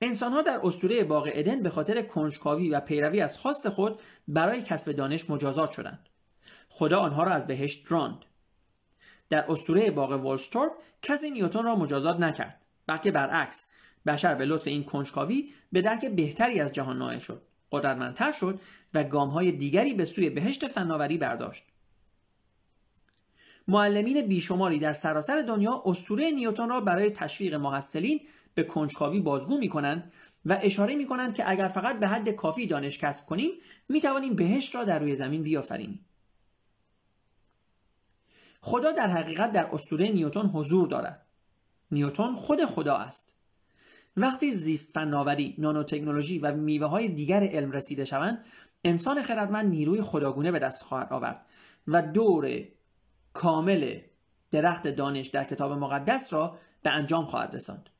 انسانها در اسطوره باغ ادن به خاطر کنجکاوی و پیروی از خواست خود برای کسب دانش مجازات شدند. خدا آنها را از بهشت راند. در اسطوره باغ ولستورپ کسی نیوتن را مجازات نکرد. بلکه برعکس بشر به لطف این کنجکاوی به درک بهتری از جهان نائل شد قدرتمندتر شد و گامهای دیگری به سوی بهشت فناوری برداشت. معلمین بیشماری در سراسر دنیا اسطوره نیوتن را برای تشویق محصلین به کنجکاوی بازگو می کنند و اشاره می کنند که اگر فقط به حد کافی دانش کسب کنیم می توانیم بهشت را در روی زمین بیافرینیم. خدا در حقیقت در اسطوره نیوتن حضور دارد. نیوتن خود خدا است. وقتی زیست فناوری، نانوتکنولوژی و میوه های دیگر علم رسیده شوند انسان خردمند نیروی خداگونه به دست خواهد آورد و دور کامل درخت دانش در کتاب مقدس را به انجام خواهد رساند.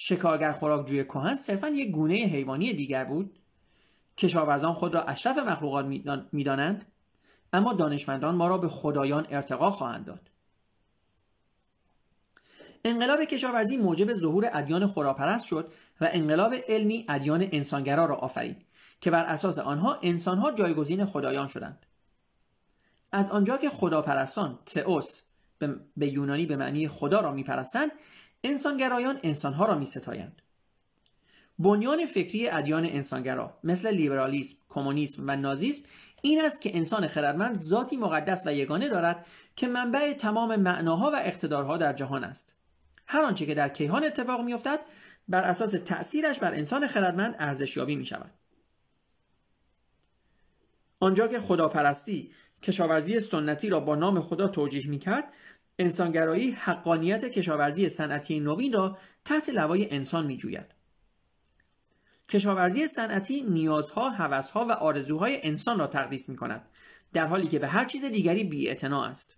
شکارگر خوراکجوی کهن صرفا یک گونه حیوانی دیگر بود. کشاورزان خود را اشرف مخلوقات می‌دانند اما دانشمندان ما را به خدایان ارتقا خواهند داد. انقلاب کشاورزی موجب ظهور ادیان خداپرست شد و انقلاب علمی ادیان انسانگرا را آفرید که بر اساس آنها انسانها جایگزین خدایان شدند. از آنجا که خداپرستان تئوس به یونانی به معنی خدا را میپرستند انسانگرایان انسانها را میستایند بنیان فکری ادیان انسانگرا مثل لیبرالیسم، کمونیسم و نازیسم این است که انسان خردمند ذاتی مقدس و یگانه دارد که منبع تمام معناها و اقتدارها در جهان است. هر آنچه که در کیهان اتفاق میافتد بر اساس تأثیرش بر انسان خردمند ارزشیابی می شود. آنجا که خداپرستی کشاورزی سنتی را با نام خدا توجیه می کرد انسانگرایی حقانیت کشاورزی صنعتی نوین را تحت لوای انسان می جوید. کشاورزی صنعتی نیازها، هوسها و آرزوهای انسان را تقدیس می کند در حالی که به هر چیز دیگری بی است.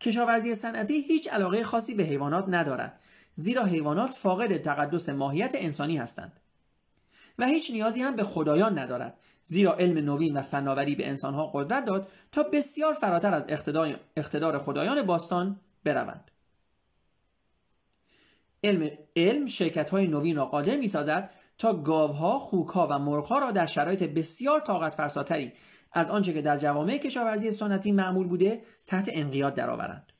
کشاورزی صنعتی هیچ علاقه خاصی به حیوانات ندارد زیرا حیوانات فاقد تقدس ماهیت انسانی هستند و هیچ نیازی هم به خدایان ندارد زیرا علم نوین و فناوری به انسانها قدرت داد تا بسیار فراتر از اقتدار خدایان باستان بروند علم, علم شرکت های نوین را قادر می سازد تا گاوها، خوکها و مرغها را در شرایط بسیار طاقت فرساتری از آنچه که در جوامع کشاورزی سنتی معمول بوده تحت انقیاد درآورند.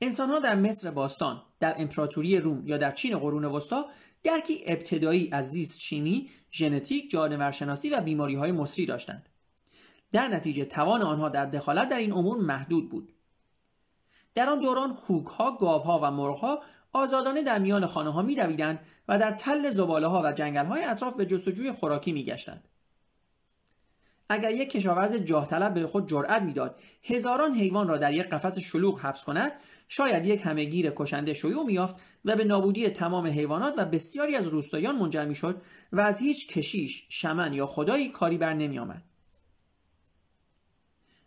انسانها در مصر باستان، در امپراتوری روم یا در چین قرون وسطا درکی ابتدایی از زیست شیمی، ژنتیک، جانورشناسی و بیماری های مصری داشتند. در نتیجه توان آنها در دخالت در این امور محدود بود. در آن دوران خوکها، گاوها و مرغها آزادانه در میان خانه ها می و در تل زباله ها و جنگل های اطراف به جستجوی خوراکی می گشتند. اگر یک کشاورز جاه طلب به خود جرأت می‌داد هزاران حیوان را در یک قفس شلوغ حبس کند شاید یک همهگیر کشنده شیوع میافت و به نابودی تمام حیوانات و بسیاری از روستایان منجر می‌شد و از هیچ کشیش شمن یا خدایی کاری بر نمیآمد.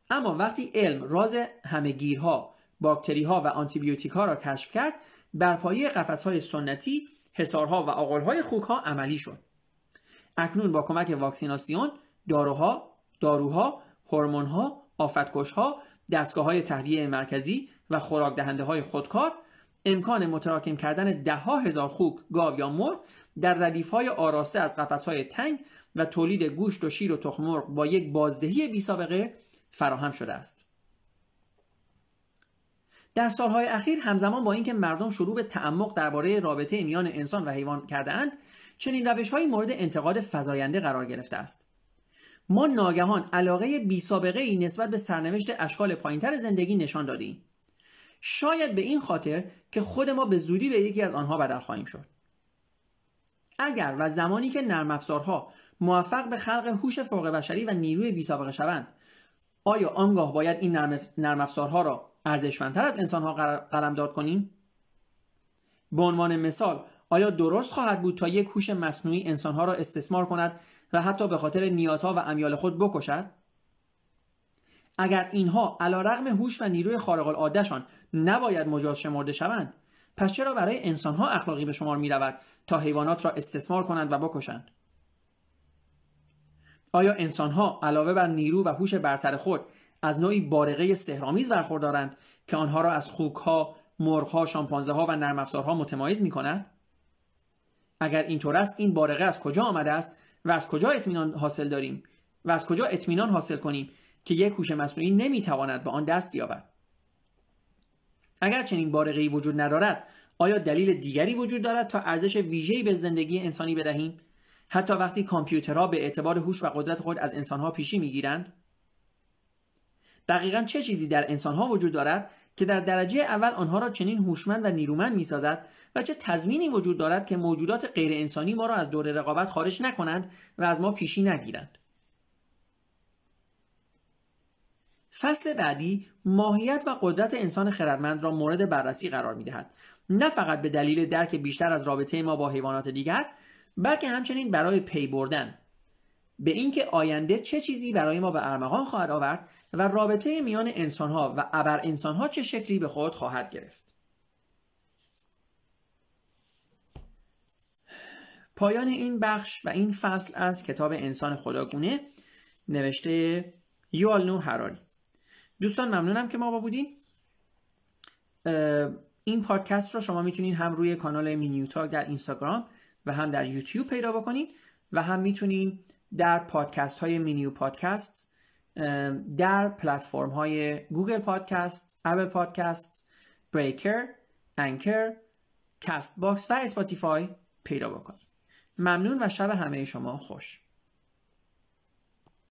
اما وقتی علم راز همهگیرها باکتریها و آنتیبیوتیک ها را کشف کرد بر پایه قفس های سنتی حسارها و آقلهای خوک ها عملی شد. اکنون با کمک واکسیناسیون داروها داروها هورمونها آفتکشها دستگاه های تهویه مرکزی و خوراک دهنده های خودکار امکان متراکم کردن ده ها هزار خوک گاو یا مرغ در ردیف های آراسته از قفس های تنگ و تولید گوشت و شیر و تخم با یک بازدهی بی سابقه فراهم شده است. در سالهای اخیر همزمان با اینکه مردم شروع به تعمق درباره رابطه میان انسان و حیوان کرده اند چنین روش مورد انتقاد فزاینده قرار گرفته است. ما ناگهان علاقه بی سابقه ای نسبت به سرنوشت اشکال پایینتر زندگی نشان دادیم. شاید به این خاطر که خود ما به زودی به یکی از آنها بدل خواهیم شد. اگر و زمانی که نرم افزارها موفق به خلق هوش فوق بشری و نیروی بی سابقه شوند آیا آنگاه باید این نرم افزارها را ارزشمندتر از انسانها قلمداد کنیم؟ به عنوان مثال آیا درست خواهد بود تا یک هوش مصنوعی انسانها را استثمار کند و حتی به خاطر نیازها و امیال خود بکشد اگر اینها علیرغم هوش و نیروی خارق العادهشان نباید مجاز شمرده شوند پس چرا برای انسانها اخلاقی به شمار می رود تا حیوانات را استثمار کنند و بکشند آیا انسانها علاوه بر نیرو و هوش برتر خود از نوعی بارقه سهرامیز برخوردارند که آنها را از خوکها مرغها شامپانزه ها و نرم افزارها متمایز می کند؟ اگر اینطور است این بارقه از کجا آمده است و از کجا اطمینان حاصل داریم؟ و از کجا اطمینان حاصل کنیم که یک هوش مصنوعی نمی‌تواند به آن دست یابد؟ اگر چنین بارقه‌ای وجود ندارد آیا دلیل دیگری وجود دارد تا ارزش ویژه‌ای به زندگی انسانی بدهیم؟ حتی وقتی کامپیوترها به اعتبار هوش و قدرت خود از انسانها پیشی می‌گیرند؟ دقیقا چه چیزی در انسانها وجود دارد که در درجه اول آنها را چنین هوشمند و نیرومند می‌سازد و چه تضمینی وجود دارد که موجودات غیر انسانی ما را از دور رقابت خارج نکنند و از ما پیشی نگیرند فصل بعدی ماهیت و قدرت انسان خردمند را مورد بررسی قرار می دهد. نه فقط به دلیل درک بیشتر از رابطه ما با حیوانات دیگر بلکه همچنین برای پی بردن به اینکه آینده چه چیزی برای ما به ارمغان خواهد آورد و رابطه میان انسانها و ابر انسانها چه شکلی به خود خواهد گرفت. پایان این بخش و این فصل از کتاب انسان خداگونه نوشته یووال نوح هراری دوستان ممنونم که با ما بودین. این پادکست رو شما می‌تونید هم روی کانال مینیو تاک در اینستاگرام و هم در یوتیوب پیدا بکنید و هم می‌تونید در پادکست های مینیو پادکست در پلتفرم های Google Podcast، Apple Podcast، Breaker، Anchor، Castbox و Spotify پیدا بکنید. ممنون و شب همه شما خوش.